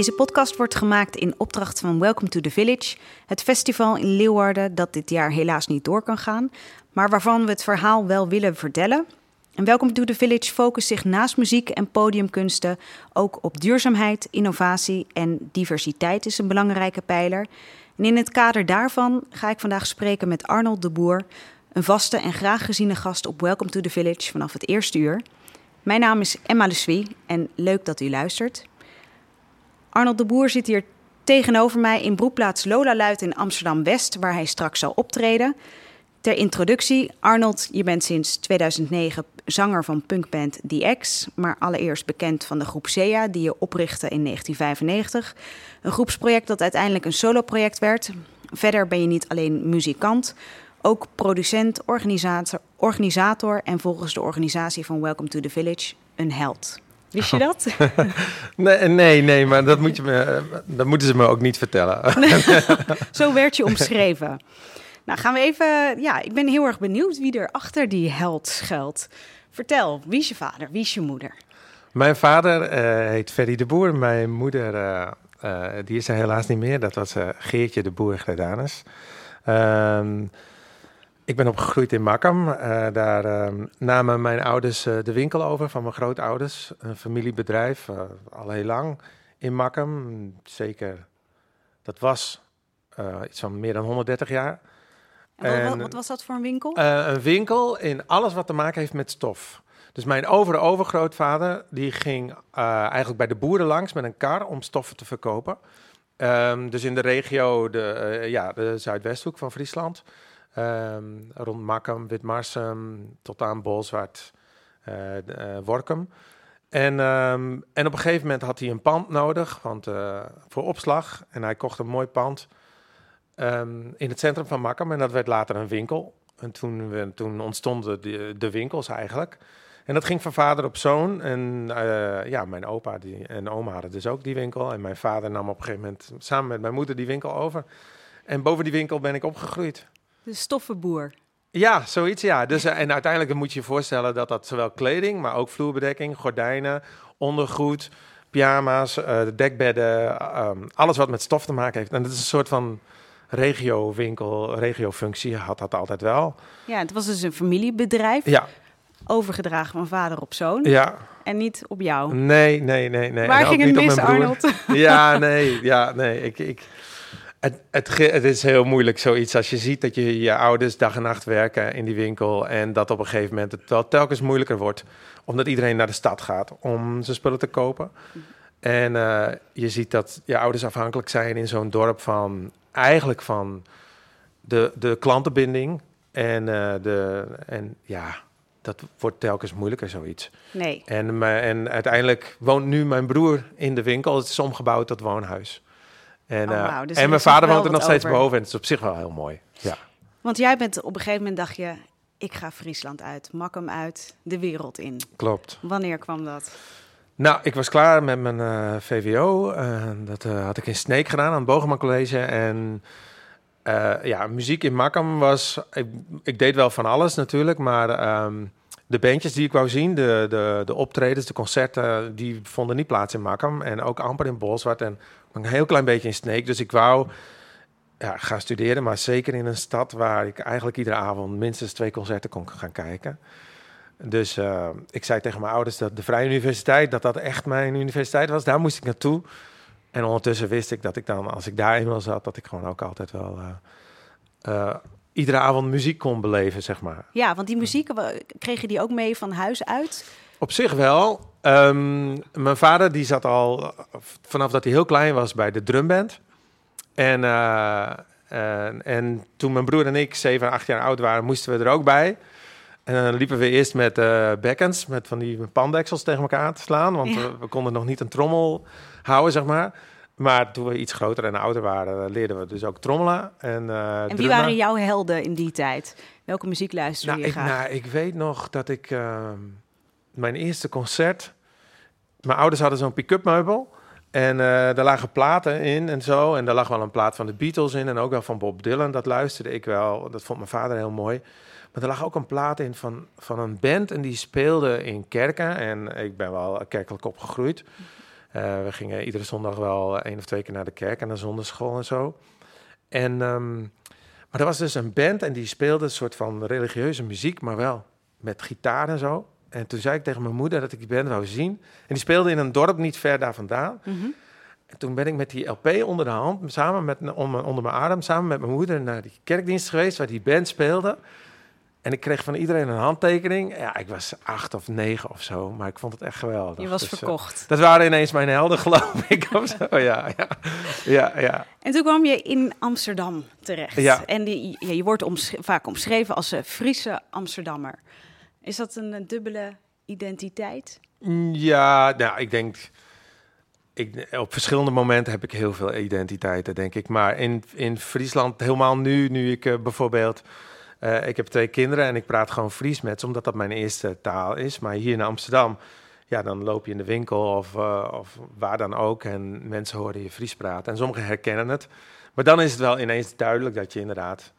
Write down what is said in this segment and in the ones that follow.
Deze podcast wordt gemaakt in opdracht van Welcome to the Village, het festival in Leeuwarden dat dit jaar helaas niet door kan gaan, maar waarvan we het verhaal wel willen vertellen. En Welcome to the Village focust zich naast muziek en podiumkunsten ook op duurzaamheid, innovatie en diversiteit is een belangrijke pijler. En in het kader daarvan ga ik vandaag spreken met Arnold de Boer, een vaste en graag geziene gast op Welcome to the Village vanaf het eerste uur. Mijn naam is Emma Leswie en leuk dat u luistert. Arnold de Boer zit hier tegenover mij in broekplaats Lola Luid in Amsterdam-West, waar hij straks zal optreden. Ter introductie, Arnold, je bent sinds 2009 zanger van punkband The X, maar allereerst bekend van de groep SEA, die je oprichtte in 1995. Een groepsproject dat uiteindelijk een soloproject werd. Verder ben je niet alleen muzikant, ook producent, organisator, organisator en volgens de organisatie van Welcome to the Village een held. Wist je dat? nee, nee, nee, maar dat, moet je me, dat moeten ze me ook niet vertellen. Zo werd je omschreven. Nou, gaan we even. Ja, ik ben heel erg benieuwd wie er achter die held schuilt. Vertel, wie is je vader, wie is je moeder? Mijn vader uh, heet Ferry de Boer. Mijn moeder, uh, uh, die is er helaas niet meer. Dat was Geertje de Boer Gredanus. Ehm, ik ben opgegroeid in Makkum. daar ehm, namen mijn ouders de winkel over van mijn grootouders. Een familiebedrijf, al heel lang in Makkum. Zeker, dat was iets van meer dan 130 jaar. En wat, wat, was dat voor een winkel? Een winkel in alles wat te maken heeft met stof. Dus mijn over-overgrootvader die ging eigenlijk bij de boeren langs met een kar om stoffen te verkopen. Um, dus in de regio, de, ja, de Zuidwesthoek van Friesland. Um, rond Makkum, Witmarsum, tot aan Bolzwart, Workum. En, um, en op een gegeven moment had hij een pand nodig want, voor opslag. En hij kocht een mooi pand um, in het centrum van Makkum. En dat werd later een winkel. En toen, toen ontstonden de, de, winkels eigenlijk. En dat ging van vader op zoon. En ja, mijn opa die, en oma hadden dus ook die winkel. En mijn vader nam op een gegeven moment samen met mijn moeder die winkel over. En boven die winkel ben ik opgegroeid. De stoffenboer. Ja, zoiets ja. Dus, uh, en uiteindelijk moet je je voorstellen dat dat zowel kleding, maar ook vloerbedekking, gordijnen, ondergoed, pyjama's, uh, dekbedden, um, alles wat met stof te maken heeft. En dat is een soort van regiowinkel, regiofunctie had dat altijd wel. Ja, het was dus een familiebedrijf. Ja. Overgedragen van vader op zoon. Ja. En niet op jou. Nee, nee, nee, nee. Waar ging het mis, Arnold? Ja, nee, ja, nee. Ik, ik, het, het, het, is heel moeilijk zoiets als je ziet dat je je ouders dag en nacht werken in die winkel en dat op een gegeven moment het wel telkens moeilijker wordt omdat iedereen naar de stad gaat om zijn spullen te kopen. En uh, je ziet dat je ouders afhankelijk zijn in zo'n dorp van eigenlijk van de, de klantenbinding. En, uh, de, en ja, dat wordt telkens moeilijker, zoiets. Nee. En, en uiteindelijk woont nu mijn broer in de winkel. Het is omgebouwd tot woonhuis. En, oh, wow. dus en mijn vader woont er nog steeds boven. En het is op zich wel heel mooi. Ja. Want jij bent op een gegeven moment dacht je... ik ga Friesland uit, Makkum uit, de wereld in. Klopt. Wanneer kwam dat? Nou, ik was klaar met mijn uh, VWO. Uh, dat uh, had ik in Sneek gedaan aan het Bogeman College. En ja, muziek in Makkum was... Ik, ik, deed wel van alles natuurlijk, maar um, de bandjes die ik wou zien... De, de, de optredens, de concerten, die vonden niet plaats in Makkum. En ook amper in Bolsward en een heel klein beetje in Sneek. Dus ik wou ja, gaan studeren, maar zeker in een stad... waar ik eigenlijk iedere avond minstens twee concerten kon gaan kijken... Dus uh, ik zei tegen mijn ouders dat de Vrije Universiteit, dat dat echt mijn universiteit was. Daar moest ik naartoe. En ondertussen wist ik dat ik dan, als ik daar eenmaal zat, dat ik gewoon ook altijd wel uh, uh, iedere avond muziek kon beleven, zeg maar. Ja, want die muziek, kreeg je die ook mee van huis uit? Op zich wel. Um, mijn vader die zat al vanaf dat hij heel klein was bij de drumband. En, en, en toen mijn broer en ik zeven, acht jaar oud waren, moesten we er ook bij. En dan liepen we eerst met uh, bekkens, met van die pandeksels tegen elkaar aan te slaan. Want ja. we, we, konden nog niet een trommel houden, zeg maar. Maar toen we iets groter en ouder waren, leerden we dus ook trommelen. En, uh, en wie drummen. waren jouw helden in die tijd? Welke muziek luisterde nou, je ik, graag? Nou, ik weet nog dat ik uh, mijn eerste concert... Mijn ouders hadden zo'n pick-up meubel. En uh, daar lagen platen in en zo. En daar lag wel een plaat van de Beatles in en ook wel van Bob Dylan. Dat luisterde ik wel. Dat vond mijn vader heel mooi. Maar er lag ook een plaat in van, van een band en die speelde in kerken. En ik ben wel kerkelijk opgegroeid. We gingen iedere zondag wel één of twee keer naar de kerk en naar zondagschool en zo. En, ehm, maar er was dus een band en die speelde een soort van religieuze muziek, maar wel met gitaar en zo. En toen zei ik tegen mijn moeder dat ik die band wou zien. En die speelde in een dorp niet ver daar vandaan. Mhm. En toen ben ik met die LP onder de hand, samen met, onder mijn adem, samen met mijn moeder naar die kerkdienst geweest waar die band speelde. En ik kreeg van iedereen een handtekening. Ja, ik was acht of negen of zo, maar ik vond het echt geweldig. Je was Dus, eh, verkocht. dat waren ineens mijn helden, geloof ik. Of zo. Ja, ja, ja, ja. En toen kwam je in Amsterdam terecht. Ja. En die, ja, je wordt omsch- vaak omschreven als een Friese Amsterdammer. Is dat een, eh, dubbele identiteit? Ja, nou, ik denk. Ik, op verschillende momenten heb ik heel veel identiteiten, denk ik. Maar in, in Friesland, helemaal nu, nu ik eh, bijvoorbeeld. Eh, ik heb twee kinderen en ik praat gewoon Fries met ze, omdat dat mijn eerste taal is. Maar hier in Amsterdam, ja, dan loop je in de winkel of, eh, of waar dan ook. En mensen horen je Fries praten. En sommigen herkennen het. Maar dan is het wel ineens duidelijk dat je inderdaad.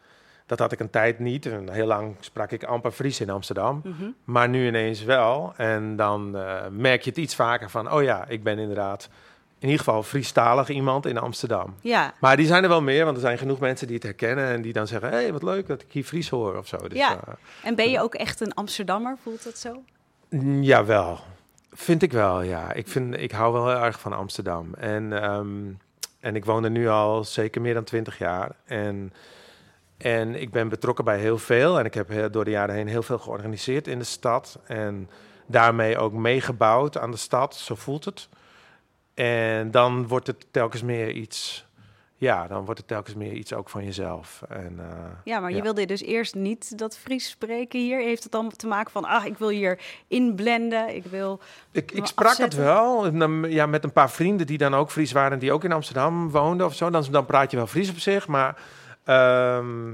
Dat had ik een tijd niet. En heel lang sprak ik amper Fries in Amsterdam. Mhm. Maar nu ineens wel. En dan eh, merk je het iets vaker van, oh ja, ik ben inderdaad in ieder geval Friestalig iemand in Amsterdam. Ja, Maar die zijn er wel meer, want er zijn genoeg mensen die het herkennen en die dan zeggen, hé, hey, wat leuk dat ik hier Fries hoor of zo. Dus, Ja. eh, en ben je ook echt een Amsterdammer? Voelt dat zo? Mm, Jawel, vind ik wel, ja. Ik, vind, ik hou wel heel erg van Amsterdam. En, ehm, en ik woon er nu al zeker meer dan twintig jaar. En, en ik ben betrokken bij heel veel. En ik heb door de jaren heen heel veel georganiseerd in de stad. En daarmee ook meegebouwd aan de stad, zo voelt het. En dan wordt het telkens meer iets... Ja, dan wordt het telkens meer iets ook van jezelf. En, eh, Ja, maar je wilde dus eerst niet dat Fries spreken hier. Heeft het dan te maken van, ah, ik wil hier inblenden, ik wil... Ik, sprak afzetten? het wel ja, met een paar vrienden die dan ook Fries waren... die ook in Amsterdam woonden of zo. Dan, dan praat je wel Fries op zich, maar... ehm,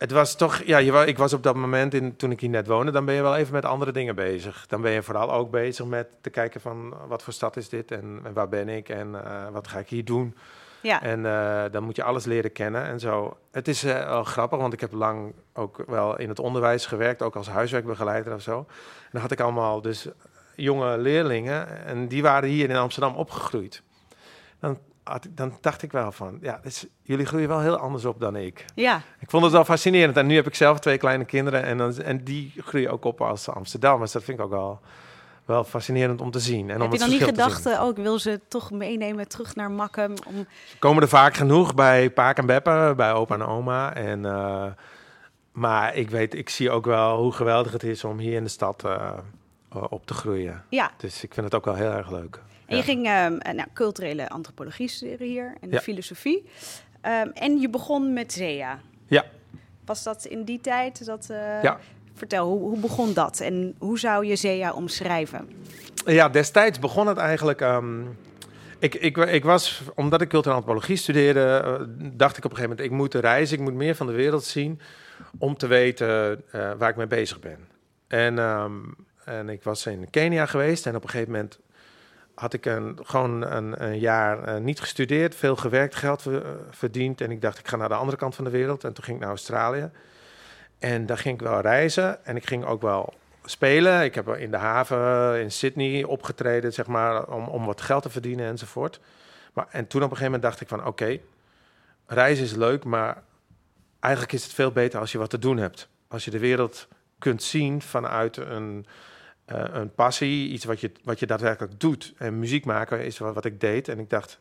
het was toch... Ja, je, ik was op dat moment, in, toen ik hier net woonde... dan ben je wel even met andere dingen bezig. Dan ben je vooral ook bezig met te kijken van... wat voor stad is dit en, en waar ben ik en eh, wat ga ik hier doen... Ja, En eh, dan moet je alles leren kennen en zo. Het is eh, wel grappig, want ik heb lang ook wel in het onderwijs gewerkt, ook als huiswerkbegeleider of zo. En dan had ik allemaal dus jonge leerlingen en die waren hier in Amsterdam opgegroeid. Dan, dan dacht ik wel van, ja, is- jullie groeien wel heel anders op dan ik. ja, Ik vond het wel fascinerend. En nu heb ik zelf twee kleine kinderen en, dan, en die groeien ook op als Amsterdammers. Dat vind ik ook wel, wel fascinerend om te zien. En om Heb je dan niet gedacht, eh, oh, ik wil ze toch meenemen terug naar Makkum? Om... Ze komen er vaak genoeg bij Paak en Beppe, bij opa en oma. En, eh, maar ik weet, ik zie ook wel hoe geweldig het is om hier in de stad eh, op te groeien. Ja, Dus ik vind het ook wel heel erg leuk. En je ging eh, nou, culturele antropologie studeren hier en Ja. filosofie. Ehm, en je begon met Zea. Ja. Was dat in die tijd? Dat, eh, Ja. Vertel, hoe, hoe begon dat? En hoe zou je Zea omschrijven? Ja, destijds begon het eigenlijk. ehm, ik, ik, ik was, omdat ik culturele antropologie studeerde, eh, dacht ik op een gegeven moment: ik moet reizen, ik moet meer van de wereld zien om te weten waar ik mee bezig ben. En, en ik was in Kenia geweest en op een gegeven moment had ik een, gewoon een, een jaar eh, niet gestudeerd, veel gewerkt, geld eh, verdiend. En ik dacht, ik ga naar de andere kant van de wereld. En toen ging ik naar Australië. En daar ging ik wel reizen. En ik ging ook wel spelen. Ik heb in de haven in Sydney opgetreden, zeg maar, om, om wat geld te verdienen enzovoort. Maar, en toen op een gegeven moment dacht ik van, oké, reizen is leuk, maar eigenlijk is het veel beter als je wat te doen hebt. Als je de wereld kunt zien vanuit een, eh, een passie, iets wat je, wat je daadwerkelijk doet. En muziek maken is wat, wat ik deed. En ik dacht,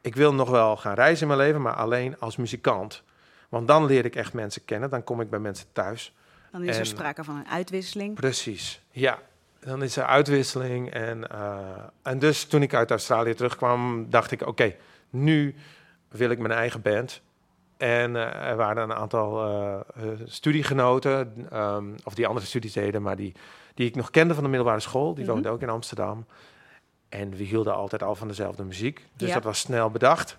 ik wil nog wel gaan reizen in mijn leven, maar alleen als muzikant. Want dan leer ik echt mensen kennen, dan kom ik bij mensen thuis. Dan is er sprake van een uitwisseling. Precies, ja. Dan is er uitwisseling. En, eh, en dus toen ik uit Australië terugkwam, dacht ik: oké, nu wil ik mijn eigen band. En eh, er waren een aantal studiegenoten, ehm, of die andere studies deden, maar die, die ik nog kende van de middelbare school. Die Mhm. woonden ook in Amsterdam. En we hielden altijd al van dezelfde muziek. Dus Ja. dat was snel bedacht.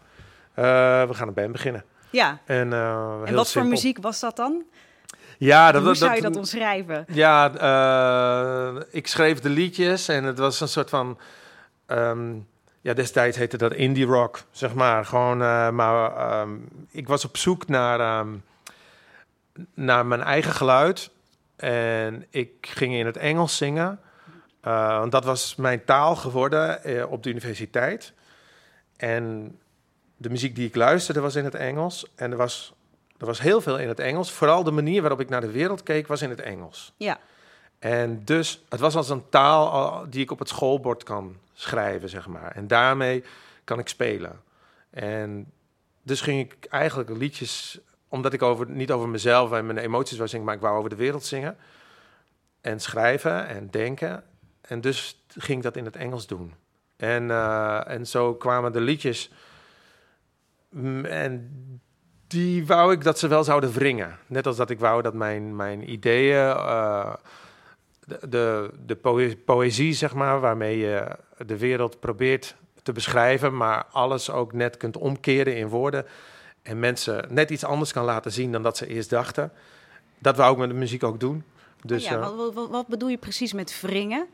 Eh, we gaan een band beginnen. Ja, En, eh, en heel wat voor muziek was dat dan? Ja, dat, hoe dat, zou je dat omschrijven? ja, eh, ik schreef de liedjes en het was een soort van. ehm, ja, destijds heette dat indie rock, zeg maar. Gewoon, maar ehm, ik was op zoek naar, ehm, naar mijn eigen geluid. En ik ging in het Engels zingen. Uh, want dat was mijn taal geworden uh, op de universiteit. En de muziek die ik luisterde was in het Engels. En er was, er was heel veel in het Engels. Vooral de manier waarop ik naar de wereld keek was in het Engels. Ja. En dus, het was als een taal die ik op het schoolbord kan schrijven, zeg maar. En daarmee kan ik spelen. En dus ging ik eigenlijk liedjes, omdat ik over, niet over mezelf en mijn emoties wou zingen, maar ik wou over de wereld zingen. En schrijven en denken. En dus ging ik dat in het Engels doen. En, uh, en zo kwamen de liedjes. Mm, en die wou ik dat ze wel zouden wringen. Net als dat ik wou dat mijn, mijn ideeën, de, de, de poëzie, zeg maar, waarmee je de wereld probeert te beschrijven, maar alles ook net kunt omkeren in woorden. En mensen net iets anders kan laten zien dan dat ze eerst dachten. Dat wou ik met de muziek ook doen. Dus, oh ja, wat, wat, wat, bedoel je precies met wringen?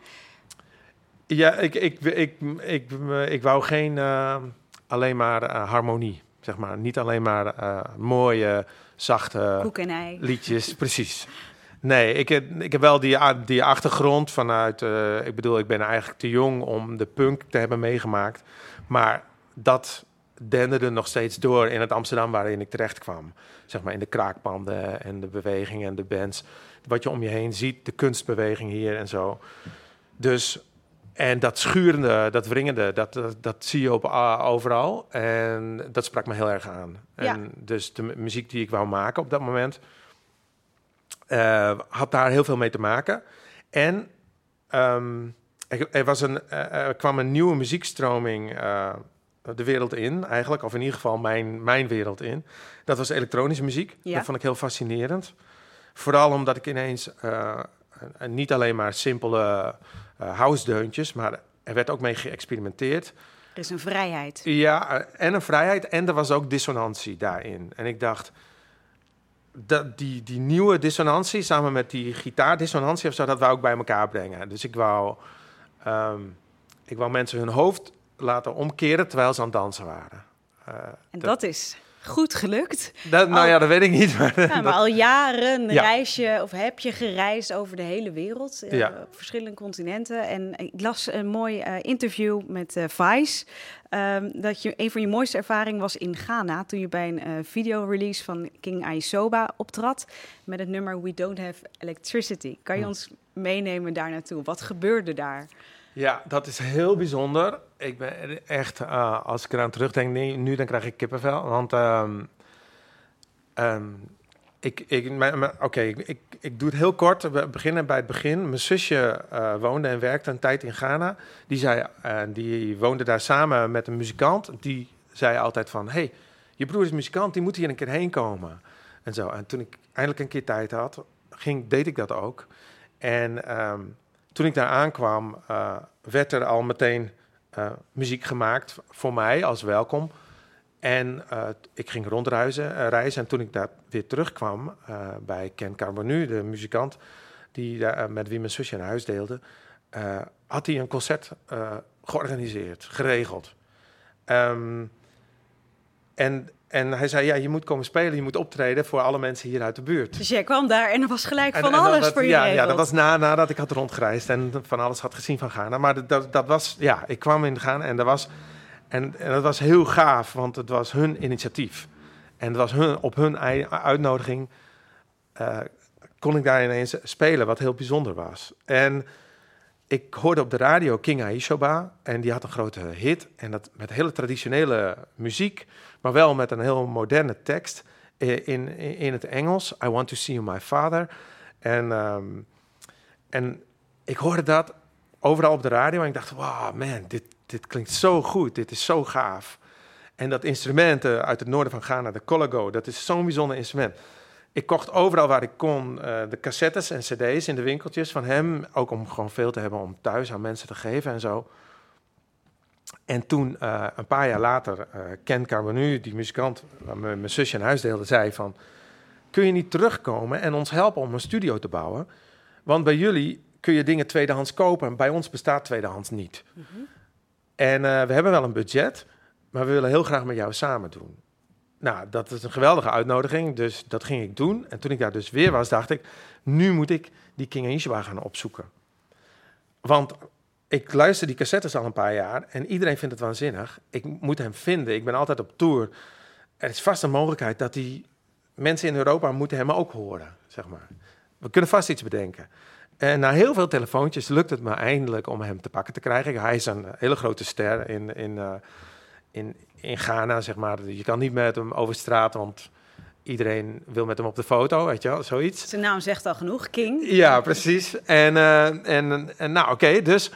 Ja, ik, ik, ik, ik, ik, wou geen uh, alleen maar uh, harmonie, zeg maar. Niet alleen maar mooie, zachte liedjes. Precies. Nee, ik heb, ik heb wel die, die achtergrond vanuit... ik bedoel, ik ben eigenlijk te jong om de punk te hebben meegemaakt. Maar dat denderde nog steeds door in het Amsterdam waarin ik terecht kwam. Zeg maar in de kraakpanden en de bewegingen en de bands. Wat je om je heen ziet, de kunstbeweging hier en zo. Dus en dat schurende, dat wringende, dat, dat, dat zie je op, uh, overal. En dat sprak me heel erg aan. Ja. En dus de muziek die ik wou maken op dat moment, uh, had daar heel veel mee te maken. En um, er, er, was een, uh, er kwam een nieuwe muziekstroming de wereld in, eigenlijk. Of in ieder geval mijn, mijn wereld in. Dat was elektronische muziek. Ja. Dat vond ik heel fascinerend. Vooral omdat ik ineens niet alleen maar simpele uh, house-deuntjes, maar er werd ook mee geëxperimenteerd. Er is een vrijheid. Ja, en een vrijheid. En er was ook dissonantie daarin. En ik dacht, dat die, die nieuwe dissonantie samen met die gitaardissonantie of zo, dat wou ik bij elkaar brengen. Dus ik wou, um, ik wou mensen hun hoofd laten omkeren terwijl ze aan het dansen waren. Uh, en dat, is goed gelukt. Dat, nou ja, dat weet ik niet. Maar, ja, maar al jaren reis je of heb je gereisd over de hele wereld, uh, ja. op verschillende continenten. En ik las een mooi uh, interview met uh, Vice. Um, dat je een van je mooiste ervaringen was in Ghana toen je bij een video-release van King Aisoba optrad met het nummer We Don't Have Electricity. Kan je hm. ons meenemen daar naartoe? Wat gebeurde daar? Ja, dat is heel bijzonder. Ik ben echt, uh, als ik eraan terugdenk, nu dan krijg ik kippenvel. Want um, um, ik, ik, oké, ik, ik, doe het heel kort. We beginnen bij het begin. Mijn zusje uh, woonde en werkte een tijd in Ghana. Die, zei, uh, die woonde daar samen met een muzikant. Die zei altijd van, hey, je broer is muzikant, die moet hier een keer heen komen. En zo. En toen ik eindelijk een keer tijd had, ging, deed ik dat ook. En um, toen ik daar aankwam, uh, werd er al meteen uh, muziek gemaakt voor mij als welkom. En uh, ik ging rondreizen reizen. En toen ik daar weer terugkwam bij Ken Carbonu, de muzikant die daar, met wie mijn zusje een huis deelde, had hij een concert georganiseerd, geregeld. Um, en en hij zei, ja, je moet komen spelen, je moet optreden voor alle mensen hier uit de buurt. Dus jij kwam daar en er was gelijk van alles voor je ja, ja, dat was na, nadat ik had rondgereisd en van alles had gezien van Ghana. Maar dat, dat was, ja, ik kwam in Ghana en dat was, en, en dat was heel gaaf, want het was hun initiatief. En het was hun, op hun uitnodiging uh, kon ik daar ineens spelen, wat heel bijzonder was. En ik hoorde op de radio King Aishoba en die had een grote hit. En dat met hele traditionele muziek, maar wel met een heel moderne tekst in, in, in het Engels. I want to see you, my father. En, um, en ik hoorde dat overal op de radio en ik dacht, wow man, dit, dit klinkt zo goed, dit is zo gaaf. En dat instrument uh, uit het noorden van Ghana, de Colago, dat is zo'n bijzonder instrument. Ik kocht overal waar ik kon uh, de cassettes en cd's in de winkeltjes van hem. Ook om gewoon veel te hebben om thuis aan mensen te geven en zo. En toen, uh, een paar jaar later, uh, Ken Carbonu, die muzikant, waar mijn zusje in huis deelde, zei van... Kun je niet terugkomen en ons helpen om een studio te bouwen? Want bij jullie kun je dingen tweedehands kopen. Bij ons bestaat tweedehands niet. Mm -hmm. En we hebben wel een budget, maar we willen heel graag met jou samen doen. Nou, dat is een geweldige uitnodiging, dus dat ging ik doen. En toen ik daar dus weer was, dacht ik, nu moet ik die King Ishiba gaan opzoeken. Want ik luister die cassettes al een paar jaar en iedereen vindt het waanzinnig. Ik moet hem vinden. Ik ben altijd op tour. Er is vast een mogelijkheid dat die mensen in Europa moeten hem ook horen, zeg maar. We kunnen vast iets bedenken. En na heel veel telefoontjes lukt het me eindelijk om hem te pakken te krijgen. Hij is een hele grote ster in, in, uh, in, in Ghana, zeg maar. Je kan niet met hem over straat, want iedereen wil met hem op de foto, weet je wel, zoiets. Zijn naam zegt al genoeg, King. Ja, precies. En, uh, en, en nou, oké, dus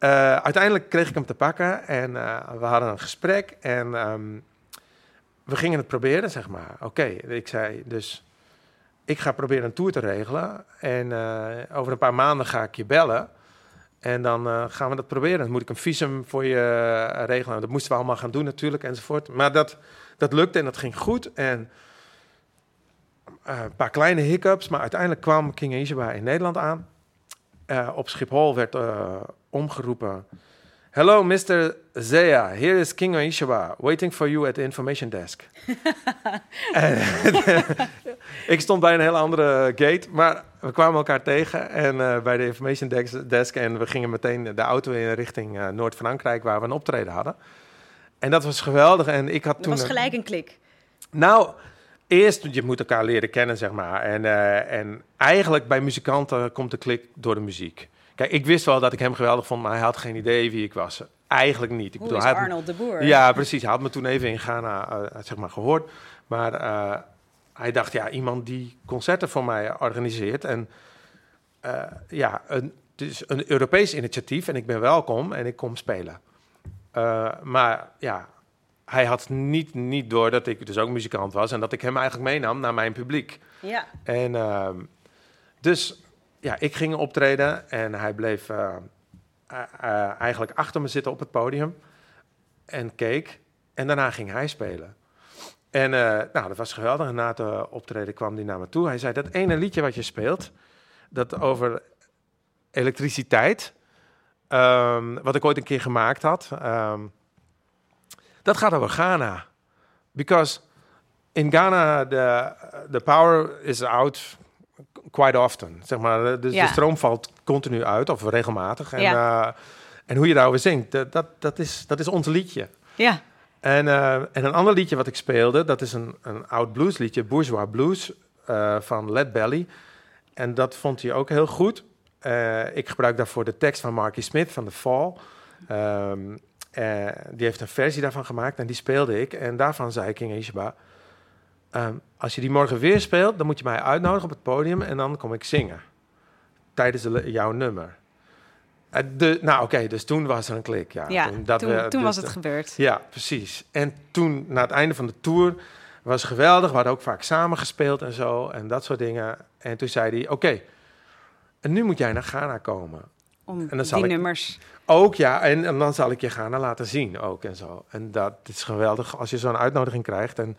uh, uiteindelijk kreeg ik hem te pakken en uh, we hadden een gesprek en um, we gingen het proberen, zeg maar. Oké, ik zei dus, ik ga proberen een tour te regelen en over een paar maanden ga ik je bellen. En dan gaan we dat proberen. Dan moet ik een visum voor je regelen. Dat moesten we allemaal gaan doen natuurlijk enzovoort. Maar dat, dat lukte en dat ging goed. En uh, een paar kleine hiccups, maar uiteindelijk kwam King Ishiba in Nederland aan. Op Schiphol werd omgeroepen. Hello, Mr. Zea. Here is King Ishiba, waiting for you at the information desk. ik stond bij een hele andere gate, maar we kwamen elkaar tegen en bij de information desk en we gingen meteen de auto in richting Noord-Frankrijk, waar we een optreden hadden. En dat was geweldig. En ik had dat toen. was gelijk een klik. Nou, eerst, je moet elkaar leren kennen, zeg maar. En, uh, en eigenlijk bij muzikanten komt de klik door de muziek. Kijk, ik wist wel dat ik hem geweldig vond, maar hij had geen idee wie ik was. Eigenlijk niet. Ik Hoe bedoel, is hij Arnold de Boer? Ja, precies. Hij had me toen even in Ghana uh, zeg maar, gehoord. Maar uh, hij dacht, ja, iemand die concerten voor mij organiseert. En ja, een, het is een Europees initiatief en ik ben welkom en ik kom spelen. Maar ja, hij had niet, niet door dat ik dus ook muzikant was en dat ik hem eigenlijk meenam naar mijn publiek. Ja. En uh, dus ja, ik ging optreden en hij bleef uh, eigenlijk achter me zitten op het podium en keek. En daarna ging hij spelen. En nou, dat was geweldig. Na het optreden kwam hij naar me toe. Hij zei, dat ene liedje wat je speelt, dat over elektriciteit... Um, wat ik ooit een keer gemaakt had. Um, dat gaat over Ghana. Because in Ghana the, the power is out quite often. Zeg maar, dus ja. de stroom valt continu uit, of regelmatig. En, ja. uh, en hoe je daarover zingt, dat, dat, dat, is, dat is ons liedje. Ja. En, uh, en een ander liedje wat ik speelde, dat is een, een oud bluesliedje, Bourgeois Blues, uh, van Led Belly. En dat vond hij ook heel goed. Ik gebruik daarvoor de tekst van Marky Smith van The Fall. Um, uh, die heeft een versie daarvan gemaakt en die speelde ik. En daarvan zei King Ishiba... Um, als je die morgen weer speelt, dan moet je mij uitnodigen op het podium... en dan kom ik zingen. Tijdens de, jouw nummer. Uh, de, nou oké, okay, dus toen was er een klik. Ja, ja toen, dat toen, we, toen dus was het gebeurd. Ja, precies. En toen, na het einde van de tour... was geweldig. We hadden ook vaak samen gespeeld en zo. En dat soort dingen. En toen zei hij... Oké, okay, en nu moet jij naar Ghana komen. Om en dan die ik, nummers. Ook ja, en, en, dan zal ik je Ghana laten zien ook en zo. En dat is geweldig als je zo'n uitnodiging krijgt. En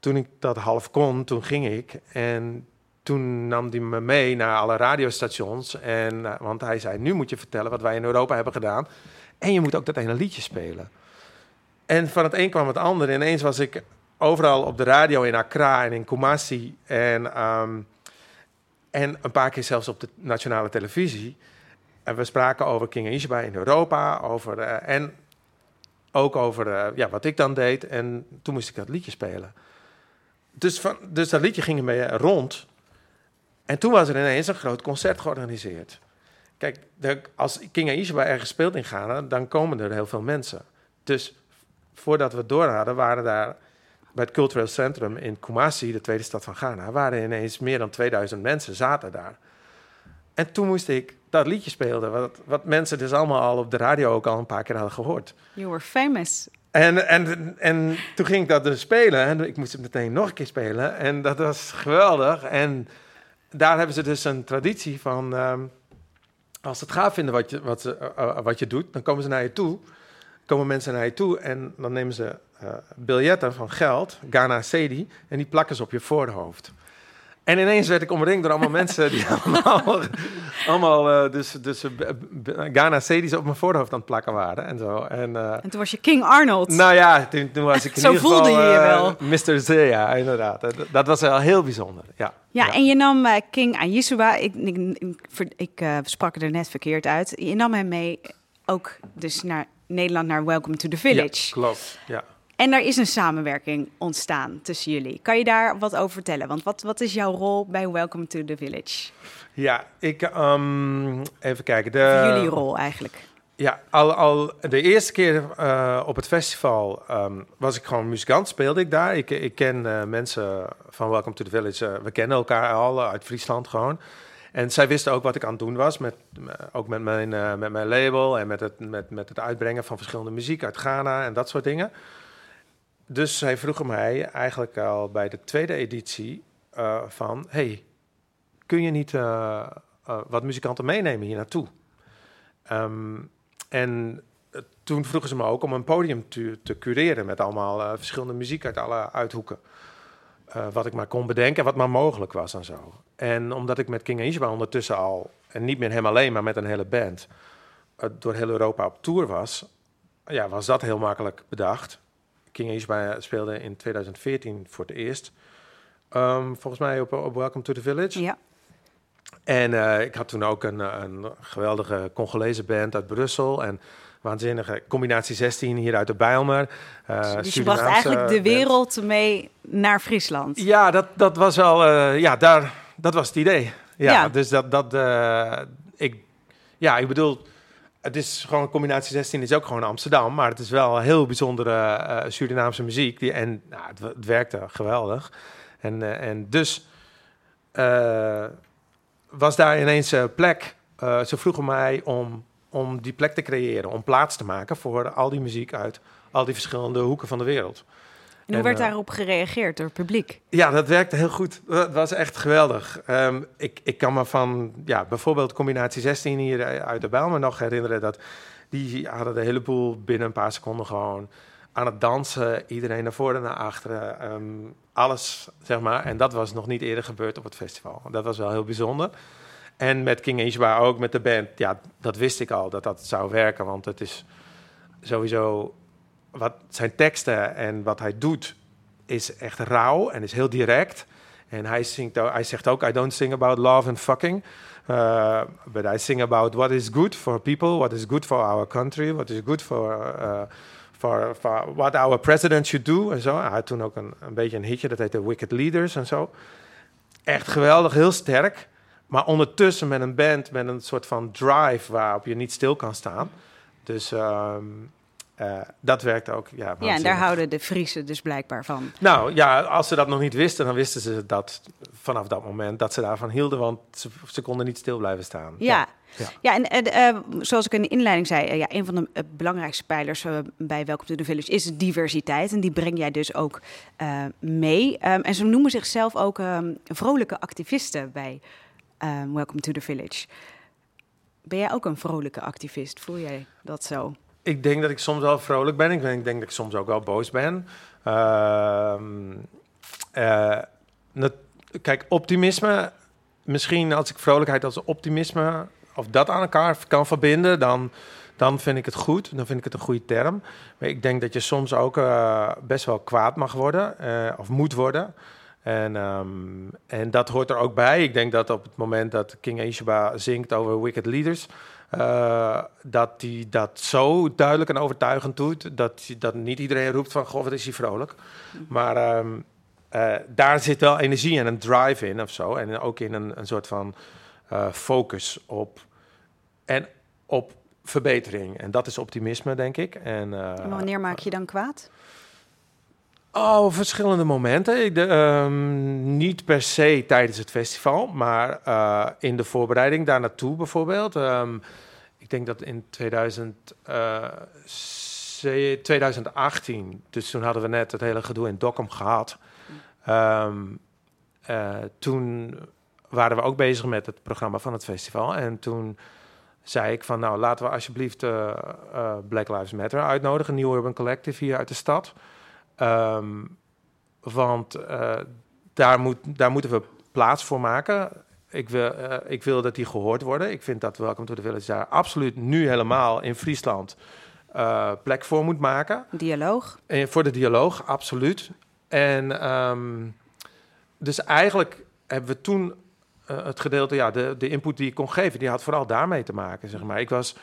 toen ik dat half kon, toen ging ik. En toen nam hij me mee naar alle radiostations. En, want hij zei, nu moet je vertellen wat wij in Europa hebben gedaan. En je moet ook dat ene liedje spelen. En van het een kwam het ander. Ineens was ik overal op de radio in Accra en in Kumasi. En... Um, en een paar keer zelfs op de nationale televisie. En we spraken over King Ishiba in Europa. Over, uh, en ook over uh, ja, wat ik dan deed. En toen moest ik dat liedje spelen. Dus, van, dus dat liedje ging ermee rond. En toen was er ineens een groot concert georganiseerd. Kijk, de, als King Ishiba ergens speelt in Ghana, dan komen er heel veel mensen. Dus voordat we door hadden, waren daar bij het Cultureel Centrum in Kumasi, de tweede stad van Ghana, waren ineens meer dan 2000 mensen zaten daar. En toen moest ik dat liedje spelen, wat, wat mensen dus allemaal al op de radio ook al een paar keer hadden gehoord. You were famous. En, en, en toen ging ik dat dus spelen en ik moest het meteen nog een keer spelen. En dat was geweldig. En daar hebben ze dus een traditie van, um, als ze het gaaf vinden wat je, wat, ze, uh, wat je doet, dan komen ze naar je toe. Komen mensen naar je toe en dan nemen ze uh, biljetten van geld, Ghana Cedi, en die plakken ze op je voorhoofd. En ineens werd ik omringd door allemaal mensen die allemaal, allemaal uh, dus, dus uh, Ghana Cedi's op mijn voorhoofd aan het plakken waren en zo. En, uh, en toen was je King Arnold. Nou ja, toen, toen was ik in zo ieder voelde geval, je je wel. Mr. Zea, inderdaad. Dat, dat, was wel heel bijzonder, ja. Ja, en je nam King Ayisuba, ik, ik, ik, ik sprak er net verkeerd uit, je nam hem mee ook dus naar Nederland, naar Welcome to the Village. Ja, klopt, ja. En er is een samenwerking ontstaan tussen jullie. Kan je daar wat over vertellen? Want wat, wat is jouw rol bij Welcome to the Village? Ja, ik um, even kijken. De, jullie rol eigenlijk. Ja, al, al de eerste keer uh, op het festival um, was ik gewoon muzikant, speelde ik daar. Ik, ik ken uh, mensen van Welcome to the Village. Uh, we kennen elkaar al uit Friesland gewoon. En zij wisten ook wat ik aan het doen was, met, ook met mijn, met mijn label en met het, met, met het uitbrengen van verschillende muziek uit Ghana en dat soort dingen. Dus zij vroegen mij eigenlijk al bij de tweede editie uh, van... hey, kun je niet uh, uh, wat muzikanten meenemen hier naartoe? Um, en toen vroegen ze me ook om een podium te, te cureren... met allemaal verschillende muziek uit alle uithoeken. wat ik maar kon bedenken en wat maar mogelijk was en zo. En omdat ik met King Ishba ondertussen al... en niet meer hem alleen, maar met een hele band... door heel Europa op tour was... ja, was dat heel makkelijk bedacht... King Ishba speelde in 2014 voor het eerst. Um, volgens mij op, op Welcome to the Village. Ja. En uh, ik had toen ook een, een geweldige Congolese band uit Brussel. En waanzinnige combinatie 16 hier uit de Bijlmer. Uh, dus je bracht eigenlijk de wereld band. mee naar Friesland. Ja, dat, dat was wel... Uh, ja, daar, dat was het idee. Ja, ja. dus dat... dat ik, ja, ik bedoel het is gewoon een combinatie 16 is ook gewoon Amsterdam, maar het is wel heel bijzondere uh, Surinaamse muziek die en nou, het, het werkte geweldig. En, uh, en dus uh, was daar ineens een plek. ze vroegen mij om, om die plek te creëren, om plaats te maken voor al die muziek uit al die verschillende hoeken van de wereld. En hoe werd daarop gereageerd door het publiek? Ja, dat werkte heel goed. Dat was echt geweldig. Um, ik, ik kan me van ja, bijvoorbeeld combinatie 16 hier uit de Bijl me nog herinneren... dat die hadden de hele boel binnen een paar seconden gewoon aan het dansen. Iedereen naar voren en naar achteren. Um, alles, zeg maar. En dat was nog niet eerder gebeurd op het festival. Dat was wel heel bijzonder. En met King Ishba ook, met de band. Ja, dat wist ik al, dat dat zou werken. Want het is sowieso wat zijn teksten en wat hij doet is echt rauw en is heel direct. En hij, zingt, hij zegt ook, I don't sing about love and fucking. Uh, but I sing about what is good for people, what is good for our country, what is good for, uh, for, for what our president should do en zo. Hij had toen ook een, een beetje een hitje, dat heette Wicked Leaders en zo. Echt geweldig, heel sterk. Maar ondertussen met een band, met een soort van drive waarop je niet stil kan staan. Dus um, uh, dat werkt ook. Ja, ja, en daar houden de Friesen dus blijkbaar van. Nou ja, als ze dat nog niet wisten, dan wisten ze dat vanaf dat moment dat ze daarvan hielden, want ze, ze konden niet stil blijven staan. Ja, ja. ja. en uh, zoals ik in de inleiding zei, uh, ja, een van de belangrijkste pijlers bij Welcome to the Village is diversiteit. En die breng jij dus ook mee. Um, en ze noemen zichzelf ook um, vrolijke activisten bij um, Welcome to the Village. Ben jij ook een vrolijke activist? Voel jij dat zo? Ik denk dat ik soms wel vrolijk ben. Ik denk, ik denk dat ik soms ook wel boos ben. Uh, uh, kijk, optimisme. Misschien als ik vrolijkheid als optimisme of dat aan elkaar kan verbinden, dan, dan vind ik het goed. Dan vind ik het een goede term. Maar ik denk dat je soms ook uh, best wel kwaad mag worden uh, of moet worden. En, um, en dat hoort er ook bij. Ik denk dat op het moment dat King Ishaba zingt over Wicked Leaders, uh, dat hij dat zo duidelijk en overtuigend doet, dat, dat niet iedereen roept van, goh, wat is hij vrolijk. Maar um, uh, daar zit wel energie en een drive in of zo. En ook in een, een soort van uh, focus op, en op verbetering. En dat is optimisme, denk ik. En wanneer maak je dan kwaad? Oh, verschillende momenten. De, um, niet per se tijdens het festival, maar uh, in de voorbereiding daar naartoe bijvoorbeeld. Um, ik denk dat in 2000, uh, 2018, dus toen hadden we net het hele gedoe in Dokkum gehad. Um, uh, toen waren we ook bezig met het programma van het festival. En toen zei ik van, nou laten we alsjeblieft Black Lives Matter uitnodigen, New Urban Collective hier uit de stad. Um, want uh, daar, moet, daar moeten we plaats voor maken. Ik wil, eh, ik wil dat die gehoord worden. Ik vind dat Welcome to the Village daar absoluut nu helemaal in Friesland uh, plek voor moet maken. Dialoog? En voor de dialoog, absoluut. En ehm, dus eigenlijk hebben we toen uh, het gedeelte, ja, de, de input die ik kon geven, die had vooral daarmee te maken, zeg maar. Ik was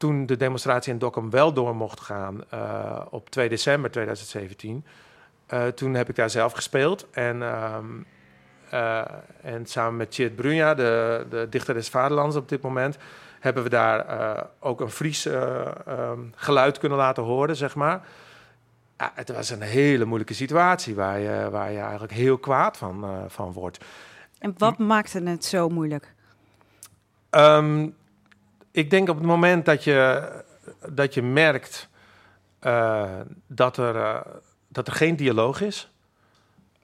toen de demonstratie in Dokkum wel door mocht gaan uh, op 2 december 2017. Uh, toen heb ik daar zelf gespeeld en, um, en samen met Tjeerd Brunja, de, de dichter des vaderlands op dit moment, hebben we daar ook een Fries um, geluid kunnen laten horen, zeg maar. Ja, het was een hele moeilijke situatie waar je, waar je eigenlijk heel kwaad van, van wordt. En wat maakte het zo moeilijk? Um, ik denk op het moment dat je, dat je merkt uh, dat, er, uh, dat er geen dialoog is.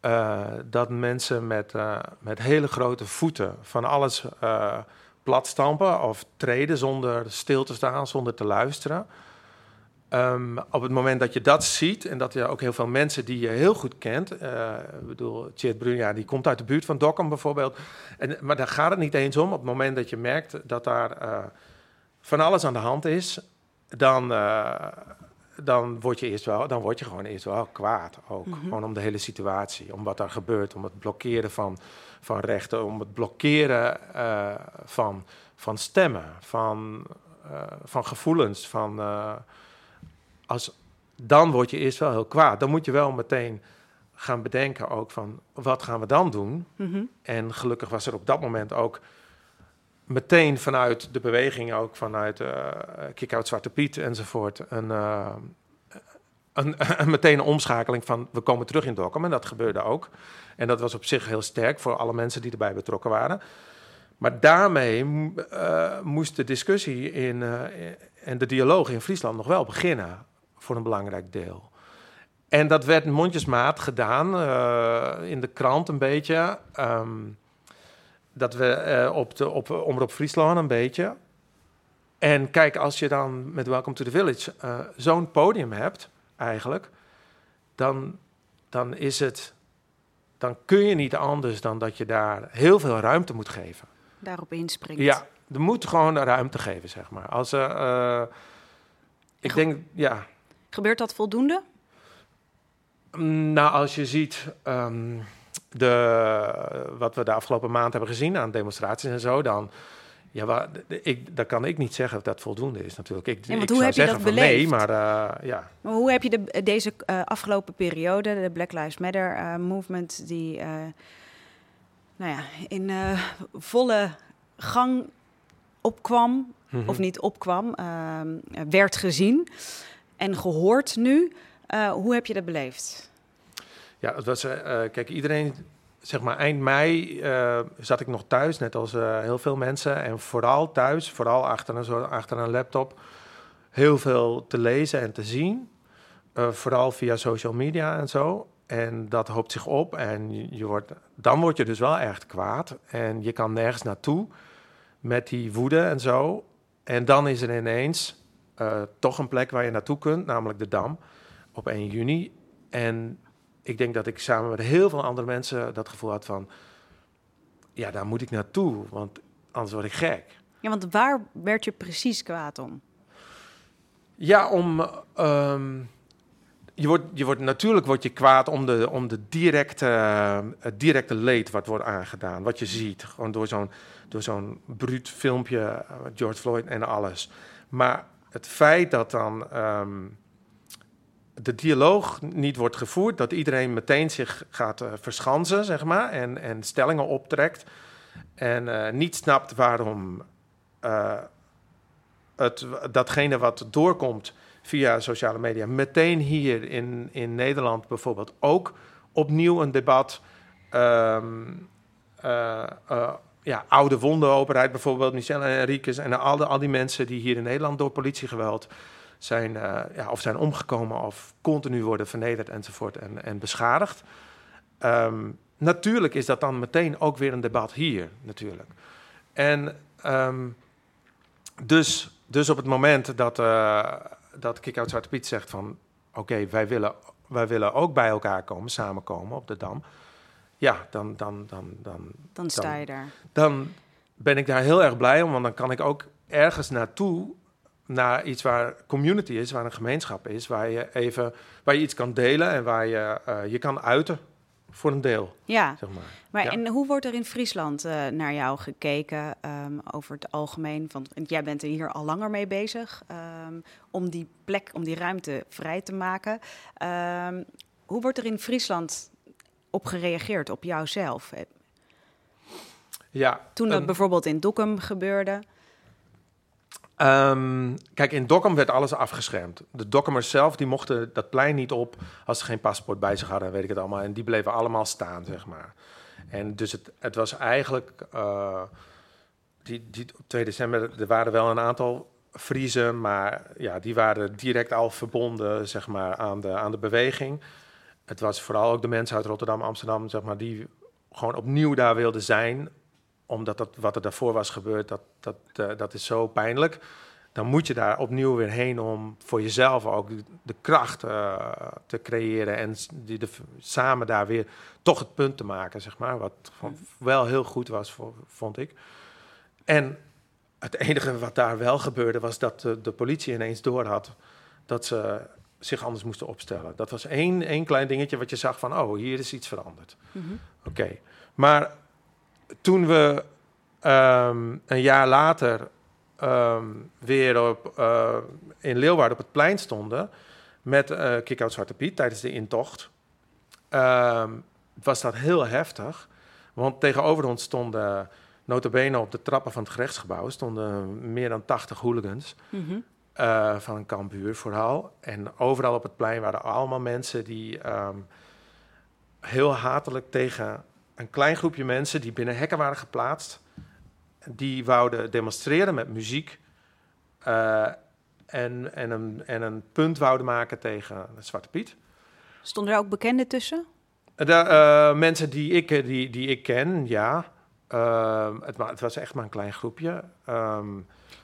Uh, dat mensen met, met hele grote voeten van alles plat stampen of treden zonder stil te staan, zonder te luisteren. Um, op het moment dat je dat ziet en dat je ook heel veel mensen die je heel goed kent, ik bedoel, Tjeerd Brunja, die komt uit de buurt van Dokkum bijvoorbeeld, en, maar daar gaat het niet eens om. Op het moment dat je merkt dat daar van alles aan de hand is, dan, uh, dan word je eerst wel, dan word je gewoon eerst wel kwaad ook, mm -hmm. gewoon om de hele situatie, om wat daar gebeurt, om het blokkeren van, van rechten, om het blokkeren van, van stemmen, van, van gevoelens, van als, dan word je eerst wel heel kwaad. Dan moet je wel meteen gaan bedenken ook van wat gaan we dan doen. Mm -hmm. En gelukkig was er op dat moment ook meteen vanuit de beweging, ook vanuit uh, Kick-Out Zwarte Piet enzovoort, een, uh, een, een, meteen een omschakeling van we komen terug in Dokkum. En dat gebeurde ook. En dat was op zich heel sterk voor alle mensen die erbij betrokken waren. Maar daarmee uh, moest de discussie in, en de dialoog in Friesland nog wel beginnen voor een belangrijk deel. En dat werd mondjesmaat gedaan, in de krant een beetje. Um, dat we uh, op, de, op Omroep Friesland een beetje. En kijk, als je dan met Welcome to the Village uh, zo'n podium hebt, eigenlijk, dan, dan is het... Dan kun je niet anders dan dat je daar heel veel ruimte moet geven. Daarop inspringt. Ja, er moet gewoon ruimte geven, zeg maar. Als, uh, ik denk, ja... Gebeurt dat voldoende? Nou, als je ziet um, de, wat we de afgelopen maand hebben gezien aan demonstraties en zo, dan, ja, ik, dan kan ik niet zeggen of dat voldoende is natuurlijk. Ik, ik hoe heb je dat beleefd? Nee, maar uh, ja. Maar hoe heb je de, deze uh, afgelopen periode, de Black Lives Matter uh, movement, die nou ja, in volle gang opkwam, mm -hmm. of niet opkwam, werd gezien en gehoord nu. Hoe heb je dat beleefd? Ja, het was, uh, kijk, iedereen, zeg maar eind mei uh, zat ik nog thuis, net als heel veel mensen. En vooral thuis, vooral achter een, achter een laptop, heel veel te lezen en te zien. vooral via social media en zo. En dat hoopt zich op en je, wordt, dan word je dus wel echt kwaad. En je kan nergens naartoe met die woede en zo. En dan is er ineens toch een plek waar je naartoe kunt, namelijk de Dam, op 1 juni. En ik denk dat ik samen met heel veel andere mensen dat gevoel had van, ja, daar moet ik naartoe, want anders word ik gek. Ja, want waar werd je precies kwaad om? Ja, om. Um, je wordt, je wordt, natuurlijk word je kwaad om de, om de directe, het directe leed wat wordt aangedaan. Wat je ziet. Gewoon door zo'n, door zo'n bruut filmpje, uh, George Floyd en alles. Maar het feit dat dan um, de dialoog niet wordt gevoerd, dat iedereen meteen zich gaat uh, verschansen, zeg maar, en, en stellingen optrekt en uh, niet snapt waarom uh, het, datgene wat doorkomt via sociale media meteen hier in, in Nederland bijvoorbeeld ook opnieuw een debat um, ja, oude wonden openheid, bijvoorbeeld Michel en en al, de, al die mensen die hier in Nederland door politiegeweld zijn, uh, ja, of zijn omgekomen of continu worden vernederd enzovoort en, en beschadigd. Um, natuurlijk is dat dan meteen ook weer een debat hier, natuurlijk. En um, dus, dus op het moment dat, uh, dat Kick-Out Zwarte Piet zegt van... oké, okay, wij, willen, wij willen ook bij elkaar komen, samenkomen op de Dam ja, dan, dan, dan, dan, Dan sta je daar. dan ben ik daar heel erg blij om. Want dan kan ik ook ergens naartoe, naar iets waar community is, waar een gemeenschap is, waar je even waar je iets kan delen en waar je eh, je kan uiten voor een deel, Ja, zeg maar. maar Ja. en hoe wordt er in Friesland eh, naar jou gekeken ehm, over het algemeen? Want jij bent er hier al langer mee bezig ehm, om die plek, om die ruimte vrij te maken. Ehm, hoe wordt er in Friesland op gereageerd, op jouzelf? Ja, Toen dat bijvoorbeeld in Dokkum gebeurde. Ehm, kijk, in Dokkum werd alles afgeschermd. De Dokkumers zelf, die mochten dat plein niet op als ze geen paspoort bij zich hadden, weet ik het allemaal. En die bleven allemaal staan, zeg maar. En dus het, het was eigenlijk... eh, die, die, op 2 december, er waren wel een aantal Friezen, maar ja, die waren direct al verbonden, zeg maar, aan de, aan de beweging. Het was vooral ook de mensen uit Rotterdam, Amsterdam, zeg maar, die gewoon opnieuw daar wilden zijn omdat dat, wat er daarvoor was gebeurd, dat, dat, eh, dat is zo pijnlijk. Dan moet je daar opnieuw weer heen om voor jezelf ook de, de kracht eh, te creëren. En die de, samen daar weer toch het punt te maken, zeg maar. Wat gewoon wel heel goed was, vo- vond ik. En het enige wat daar wel gebeurde, was dat de, de politie ineens doorhad dat ze zich anders moesten opstellen. Dat was één, één klein dingetje wat je zag van, oh, hier is iets veranderd. Mhm. Oké, maar toen we ehm, een jaar later ehm, weer op, eh, in Leeuwarden op het plein stonden met eh Kick-Out Zwarte Piet tijdens de intocht, ehm, was dat heel heftig. Want tegenover ons stonden, notabene op de trappen van het gerechtsgebouw, stonden meer dan 80 hooligans Mhm. eh, van een kampuur vooral. En overal op het plein waren allemaal mensen die heel hatelijk tegen een klein groepje mensen die binnen hekken waren geplaatst. Die wouden demonstreren met muziek. eh, en, en, een, en een punt wouden maken tegen Zwarte Piet. Stonden er ook bekenden tussen? De, eh, mensen die ik, eh, die, die ik ken, ja. Ehm, het, het was echt maar een klein groepje. Ehm,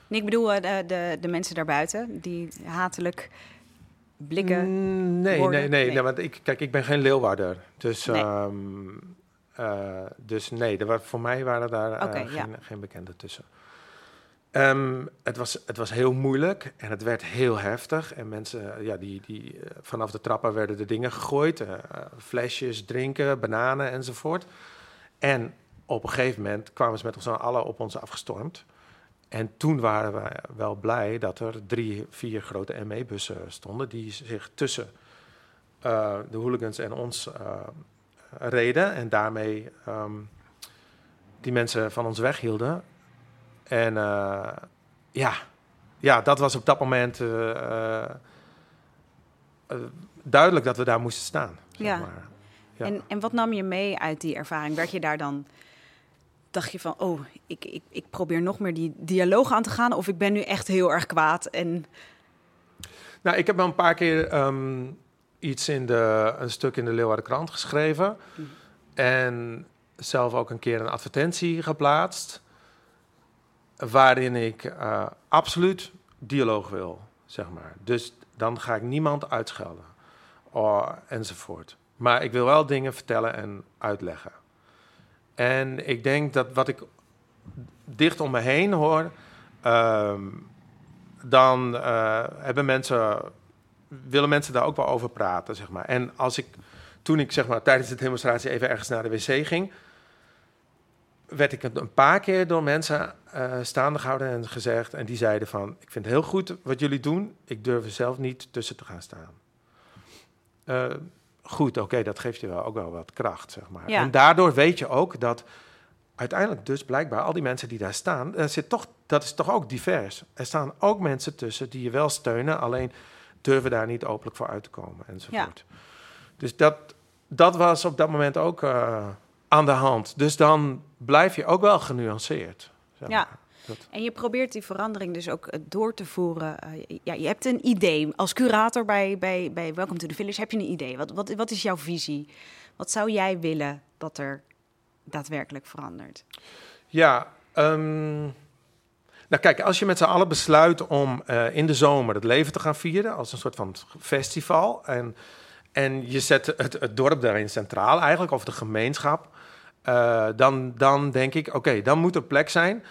Nee, ik bedoel eh, de, de, de mensen daarbuiten die hatelijk blikken. Mm, Nee, nee, nee, Nee. nee. want ik, kijk, ik ben geen Leeuwarder. Dus, Nee. ehm, eh, dus nee, er voor mij waren daar eh, ja. geen, geen bekenden tussen. Ehm, het, was, het was heel moeilijk en het werd heel heftig. En mensen, eh, ja, die, die, vanaf de trappen werden de dingen gegooid. flesjes, drinken, bananen enzovoort. En op een gegeven moment kwamen ze met ons allen op ons afgestormd. En toen waren we wel blij dat er drie, vier grote ME-bussen stonden... die zich tussen de hooligans en ons reden... en daarmee ehm, die mensen van ons weghielden. En eh, ja, ja, dat was op dat moment eh, eh, duidelijk dat we daar moesten staan. Zeg Ja. maar. Ja. En, en wat nam je mee uit die ervaring? Werd je daar dan, dacht je van, oh, ik, ik, ik probeer nog meer die dialoog aan te gaan, of ik ben nu echt heel erg kwaad en Nou, ik heb wel een paar keer ehm, iets in de, een stuk in de Leeuwarden Krant geschreven. Mhm. En zelf ook een keer een advertentie geplaatst. Waarin ik eh, absoluut dialoog wil, zeg maar. Dus dan ga ik niemand uitschelden. Oh, enzovoort. Maar ik wil wel dingen vertellen en uitleggen. En ik denk dat wat ik dicht om me heen hoor. ehm, dan eh, hebben mensen, willen mensen daar ook wel over praten, zeg maar. En als ik, toen ik zeg maar tijdens de demonstratie even ergens naar de wc ging, werd ik een paar keer door mensen eh, staande gehouden en gezegd, en die zeiden van, ik vind het heel goed wat jullie doen, ik durf er zelf niet tussen te gaan staan. Eh, goed, oké, dat geeft je wel ook wel wat kracht, zeg maar. Ja. En daardoor weet je ook dat uiteindelijk dus blijkbaar al die mensen die daar staan, er zit toch, dat is toch ook divers. Er staan ook mensen tussen die je wel steunen, alleen durven daar niet openlijk voor uit te komen enzovoort. Dus dat, dat was op dat moment ook eh, aan de hand. Dus dan blijf je ook wel genuanceerd. zeg Ja. Dat- En je probeert die verandering dus ook eh, door te voeren. Eh, ja, je hebt een idee. Als curator bij, bij, bij Welcome to the Village heb je een idee. Wat, wat, wat is jouw visie? Wat zou jij willen dat er daadwerkelijk verandert? Ja, ehm, nou kijk, als je met z'n allen besluit om eh, in de zomer het leven te gaan vieren als een soort van festival en, en je zet het, het dorp daarin centraal eigenlijk, of de gemeenschap, uh, dan, dan denk ik, oké, dan moet er plek zijn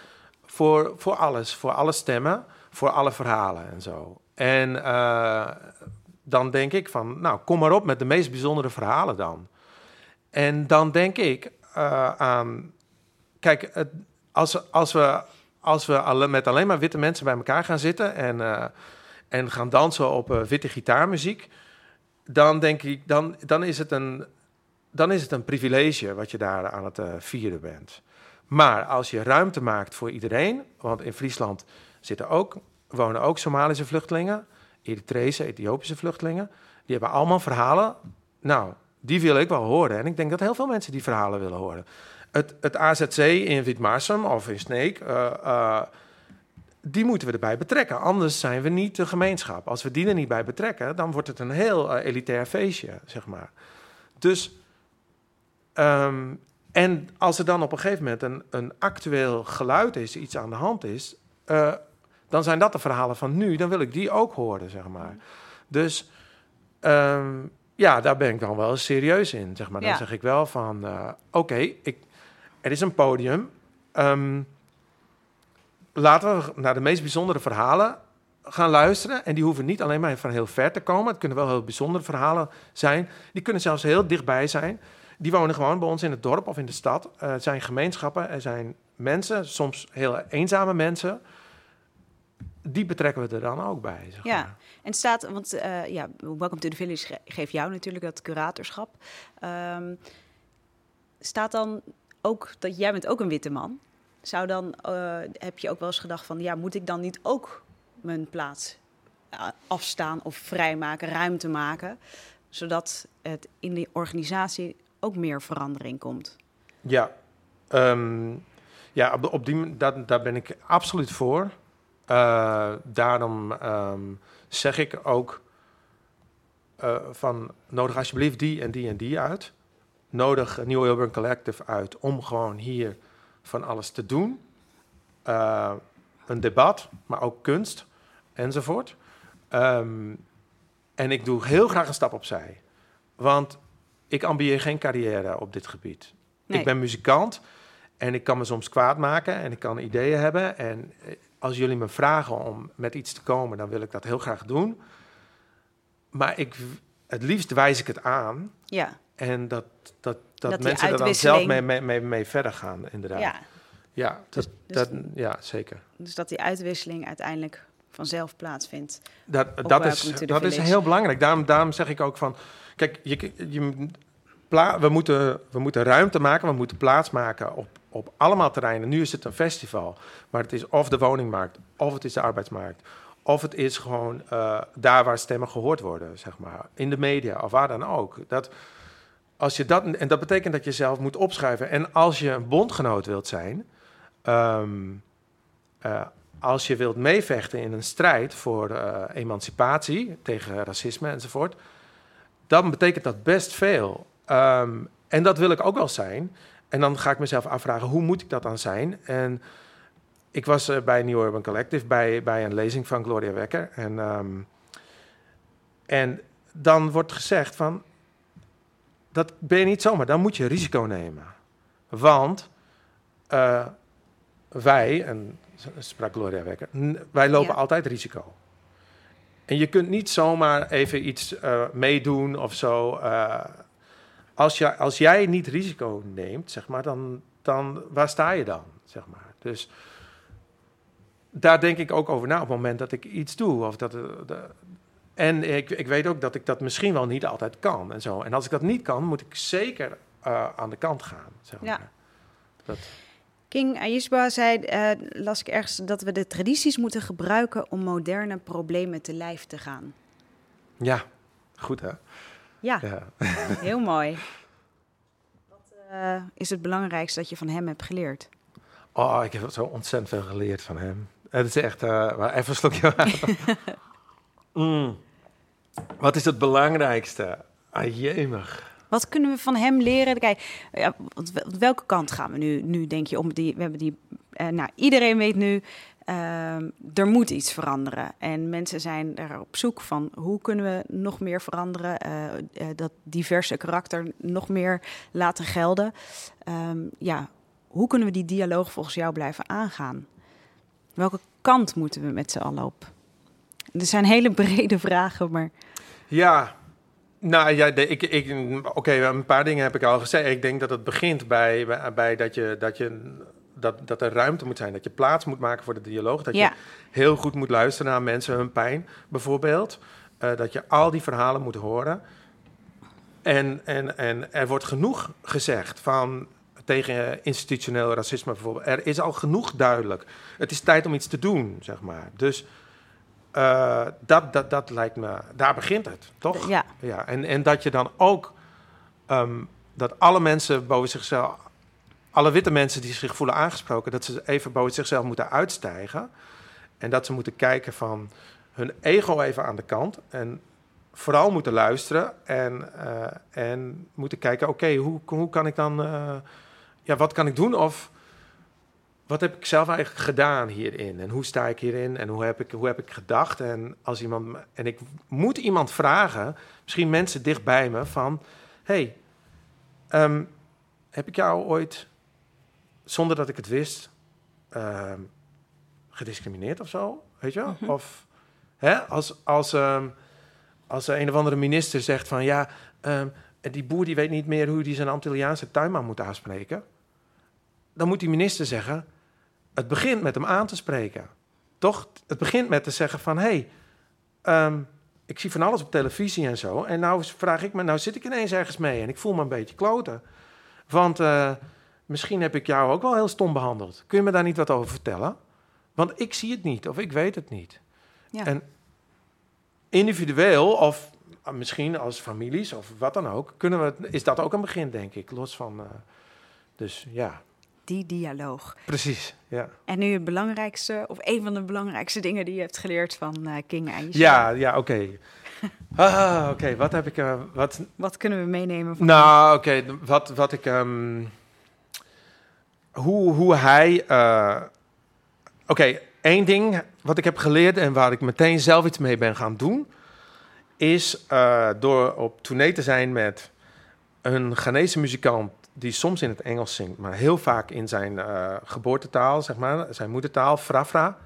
voor, voor alles, voor alle stemmen, voor alle verhalen en zo. En uh, dan denk ik van, nou, kom maar op met de meest bijzondere verhalen dan. En dan denk ik aan, kijk, het, als, als we, als we alle, met alleen maar witte mensen bij elkaar gaan zitten en, uh, en gaan dansen op uh, witte gitaarmuziek, dan denk ik, dan, dan, is het een, dan is het een privilege wat je daar aan het vieren bent. Maar als je ruimte maakt voor iedereen, want in Friesland zitten ook, wonen ook Somalische vluchtelingen, Eritrese, Ethiopische vluchtelingen. Die hebben allemaal verhalen. Nou, die wil ik wel horen. En ik denk dat heel veel mensen die verhalen willen horen. Het, het AZC in Witmarsum of in Sneek, uh, uh, die moeten we erbij betrekken. Anders zijn we niet de gemeenschap. Als we die er niet bij betrekken, dan wordt het een heel uh, elitair feestje, zeg maar. Dus, um, en als er dan op een gegeven moment een, een actueel geluid is, iets aan de hand is, dan zijn dat de verhalen van nu. Dan wil ik die ook horen, zeg maar. Dus um, ja, daar ben ik dan wel serieus in, zeg maar. Dan ja. zeg ik wel van, uh, oké, okay, er is een podium. Um, laten we naar de meest bijzondere verhalen gaan luisteren. En die hoeven niet alleen maar van heel ver te komen. Het kunnen wel heel bijzondere verhalen zijn. Die kunnen zelfs heel dichtbij zijn. Die wonen gewoon bij ons in het dorp of in de stad. Uh, er zijn gemeenschappen, er zijn mensen, soms heel eenzame mensen die betrekken we er dan ook bij. Zeg ja, maar. en staat, want uh, ja, Welcome to the Village geeft jou natuurlijk dat curatorschap. Um, staat dan ook dat jij bent ook een witte man? Zou dan, uh, heb je ook wel eens gedacht van, ja, moet ik dan niet ook mijn plaats uh, afstaan of vrijmaken, ruimte maken, zodat het in de organisatie ook meer verandering komt? Ja, um, ja op, die, dat, daar ben ik absoluut voor. Uh, daarom um, zeg ik ook van nodig alsjeblieft die en die en die uit. Nodig New Urban Collective uit om gewoon hier van alles te doen. Uh, een debat, maar ook kunst enzovoort. Um, en ik doe heel graag een stap opzij. Want ik ambieer geen carrière op dit gebied. Nee. Ik ben muzikant en ik kan me soms kwaad maken en ik kan ideeën hebben. En als jullie me vragen om met iets te komen, dan wil ik dat heel graag doen. Maar ik, het liefst wijs ik het aan. Ja. En dat, dat, dat, dat mensen er dan zelf mee, mee, mee, mee verder gaan, inderdaad. Ja, ja, dat, dus, dus, dat, ja zeker. Dus dat die uitwisseling uiteindelijk vanzelf plaatsvindt. Dat, dat, is, dat is heel belangrijk. Daarom, daarom zeg ik ook van... Kijk, je, je, pla we, moeten, we moeten ruimte maken, we moeten plaats maken op, op allemaal terreinen. Nu is het een festival, maar het is of de woningmarkt, of het is de arbeidsmarkt, of het is gewoon uh, daar waar stemmen gehoord worden, zeg maar, in de media of waar dan ook. Dat, als je dat, en dat betekent dat je zelf moet opschuiven. En als je een bondgenoot wilt zijn, um, uh, als je wilt meevechten in een strijd voor uh, emancipatie tegen racisme enzovoort, dan betekent dat best veel. Um, en dat wil ik ook wel zijn. En dan ga ik mezelf afvragen, hoe moet ik dat dan zijn? En ik was uh, bij New Urban Collective bij, bij een lezing van Gloria Wekker. En, um, en dan wordt gezegd van, dat ben je niet zomaar, dan moet je risico nemen. Want uh, wij, en sprak Gloria Wekker, wij lopen ja. altijd risico. En je kunt niet zomaar even iets uh, meedoen of zo. Uh, als, je, als jij niet risico neemt, zeg maar, dan, dan waar sta je dan? Zeg maar. Dus daar denk ik ook over na op het moment dat ik iets doe. Of dat, de, en ik, ik weet ook dat ik dat misschien wel niet altijd kan. En, zo. en als ik dat niet kan, moet ik zeker uh, aan de kant gaan. Zeg maar. ja. Dat. King Ayisba zei, uh, las ik ergens, dat we de tradities moeten gebruiken om moderne problemen te lijf te gaan. Ja, goed hè? Ja, ja. heel mooi. Wat uh, is het belangrijkste dat je van hem hebt geleerd? Oh, ik heb zo ontzettend veel geleerd van hem. Het is echt, uh, even een slokje. mm. Wat is het belangrijkste? Ah. Wat kunnen we van hem leren? Kijk, ja, welke kant gaan we nu, nu denk je, om die, we hebben die, uh, nou, iedereen weet nu, Ehm, er moet iets veranderen. En mensen zijn er op zoek van hoe kunnen we nog meer veranderen, uh, uh, dat diverse karakter nog meer laten gelden. Um, ja, hoe kunnen we die dialoog volgens jou blijven aangaan? Welke kant moeten we met z'n allen op? Er zijn hele brede vragen, maar. Ja, nou ja, ik, ik, oké, een paar dingen heb ik al gezegd. Ik denk dat het begint bij, bij, bij dat je. Dat je dat, dat er ruimte moet zijn, dat je plaats moet maken voor de dialoog. Dat je heel goed moet luisteren naar mensen, hun pijn bijvoorbeeld. Uh, dat je al die verhalen moet horen. En, en, en er wordt genoeg gezegd van tegen institutioneel racisme bijvoorbeeld. Er is al genoeg duidelijk. Het is tijd om iets te doen, zeg maar. Dus uh, dat, dat, dat lijkt me, daar begint het, toch? Ja. ja en, en dat je dan ook, um, dat alle mensen boven zichzelf, alle witte mensen die zich voelen aangesproken, dat ze even boven zichzelf moeten uitstijgen. En dat ze moeten kijken van hun ego even aan de kant. En vooral moeten luisteren en, uh, en moeten kijken, oké, okay, hoe, hoe kan ik dan, uh, ja, wat kan ik doen? Of wat heb ik zelf eigenlijk gedaan hierin? En hoe sta ik hierin? En hoe heb ik, hoe heb ik gedacht? En als iemand, en ik moet iemand vragen, misschien mensen dicht bij me, van, hey, um, heb ik jou ooit zonder dat ik het wist, uh, gediscrimineerd of zo, weet je wel? Mm -hmm. Of hè, als, als, um, als een of andere minister zegt van ja, die boer die weet niet meer hoe hij zijn Antilliaanse tuinman moet aanspreken, dan moet die minister zeggen, het begint met hem aan te spreken. Toch? Het begint met te zeggen van hé, hey, um, ik zie van alles op televisie en zo, en nou vraag ik me, nou zit ik ineens ergens mee en ik voel me een beetje kloten. Want uh, misschien heb ik jou ook wel heel stom behandeld. Kun je me daar niet wat over vertellen? Want ik zie het niet of ik weet het niet. Ja. En individueel of misschien als families of wat dan ook, kunnen we, is dat ook een begin, denk ik. Los van. Uh, dus ja. Die dialoog. Precies, ja. En nu het belangrijkste, of een van de belangrijkste dingen die je hebt geleerd van uh, King Aisha. Ja, ja, oké. Okay. ah, oké. Okay. Wat heb ik... Uh, wat... wat kunnen we meenemen van... Nou, oké. Okay. Wat, wat ik... Um, hoe, hoe hij. Uh, Oké, één ding wat ik heb geleerd en waar ik meteen zelf iets mee ben gaan doen, is door op tournee te zijn met een Ghanese muzikant die soms in het Engels zingt, maar heel vaak in zijn uh, geboortetaal, zeg maar, zijn moedertaal, Frafra.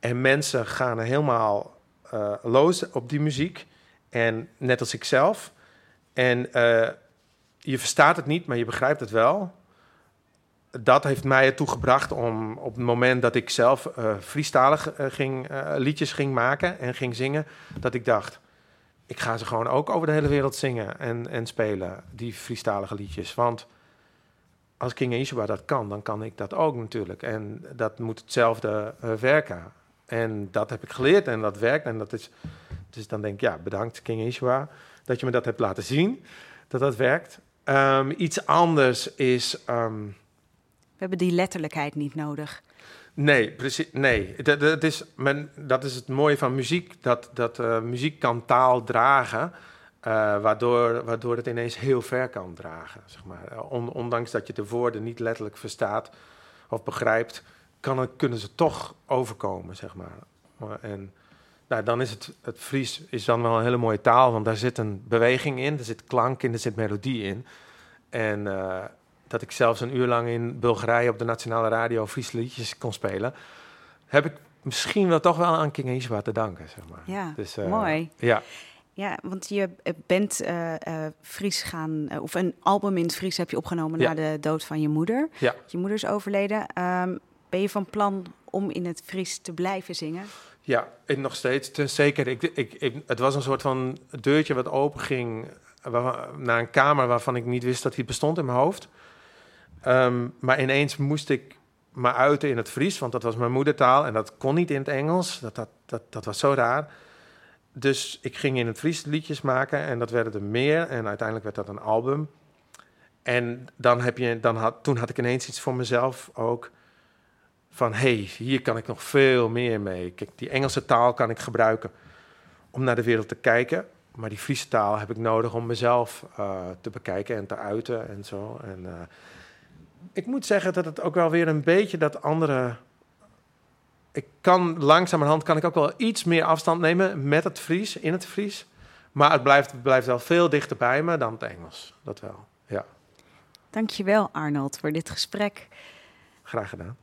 En mensen gaan helemaal uh, los op die muziek. En net als ik zelf. En je verstaat het niet, maar je begrijpt het wel dat heeft mij ertoe gebracht om op het moment dat ik zelf uh, freestalig uh, ging, liedjes ging maken en ging zingen, dat ik dacht, ik ga ze gewoon ook over de hele wereld zingen en, en spelen, die freestalige liedjes. Want als King Ishua dat kan, dan kan ik dat ook natuurlijk. En dat moet hetzelfde werken. En dat heb ik geleerd en dat werkt. En dat is, dus dan denk ik, ja, bedankt King Ishua dat je me dat hebt laten zien, dat dat werkt. Um, iets anders is... Um, we hebben die letterlijkheid niet nodig. Nee, precies. Nee, dat, is, men, dat is het mooie van muziek. Dat, dat uh, muziek kan taal dragen. Uh, waardoor, waardoor het ineens heel ver kan dragen. Zeg maar. On, ondanks dat je de woorden niet letterlijk verstaat of begrijpt, kan kunnen ze toch overkomen. Zeg maar. En nou, dan is het, het Fries is dan wel een hele mooie taal, want daar zit een beweging in, er zit klank in, er zit melodie in. En dat ik zelfs een uur lang in Bulgarije op de nationale radio Friese liedjes kon spelen, heb ik misschien wel toch wel aan King Ishwa te danken, zeg maar. Ja, dus, uh, mooi. Ja. Ja, want je bent uh, uh, Fries gaan, uh, of een album in het Fries heb je opgenomen ja. na de dood van je moeder. Ja. Je moeder is overleden. Um, ben je van plan om in het Fries te blijven zingen? Ja, en nog steeds. Zeker. Ik, ik, ik, het was een soort van deurtje wat open ging naar een kamer waarvan ik niet wist dat die bestond in mijn hoofd. Um, maar ineens moest ik me uiten in het Fries, want dat was mijn moedertaal en dat kon niet in het Engels. Dat, dat, dat, was zo raar. Dus ik ging in het Fries liedjes maken en dat werden er meer. En uiteindelijk werd dat een album. En dan heb je, dan had, toen had ik ineens iets voor mezelf ook. Van hey, hier kan ik nog veel meer mee. Kijk, die Engelse taal kan ik gebruiken om naar de wereld te kijken. Maar die Friese taal heb ik nodig om mezelf uh, te bekijken en te uiten en zo. En, uh, ik moet zeggen dat het ook wel weer een beetje dat andere ik kan langzamerhand kan ik ook wel iets meer afstand nemen met het Fries, in het Fries. Maar het blijft, blijft wel veel dichter bij me dan het Engels. Dat wel, ja. Dankjewel Arnold voor dit gesprek. Graag gedaan.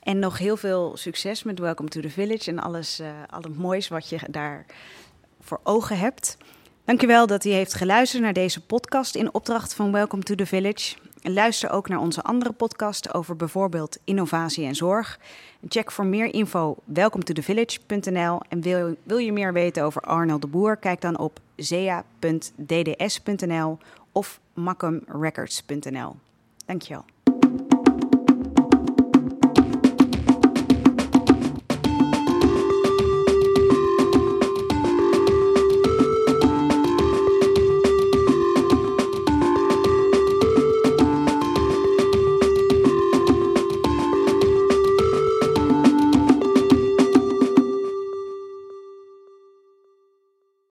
En nog heel veel succes met Welcome to the Village en alles, uh, al het moois wat je daar voor ogen hebt. Dankjewel dat u heeft geluisterd naar deze podcast in opdracht van Welcome to the Village. Luister ook naar onze andere podcast over bijvoorbeeld innovatie en zorg. Check voor meer info welcometothevillage.nl. En wil, wil je meer weten over Arnold de Boer? Kijk dan op zea.dds.nl of maccumrecords.nl. Dankjewel.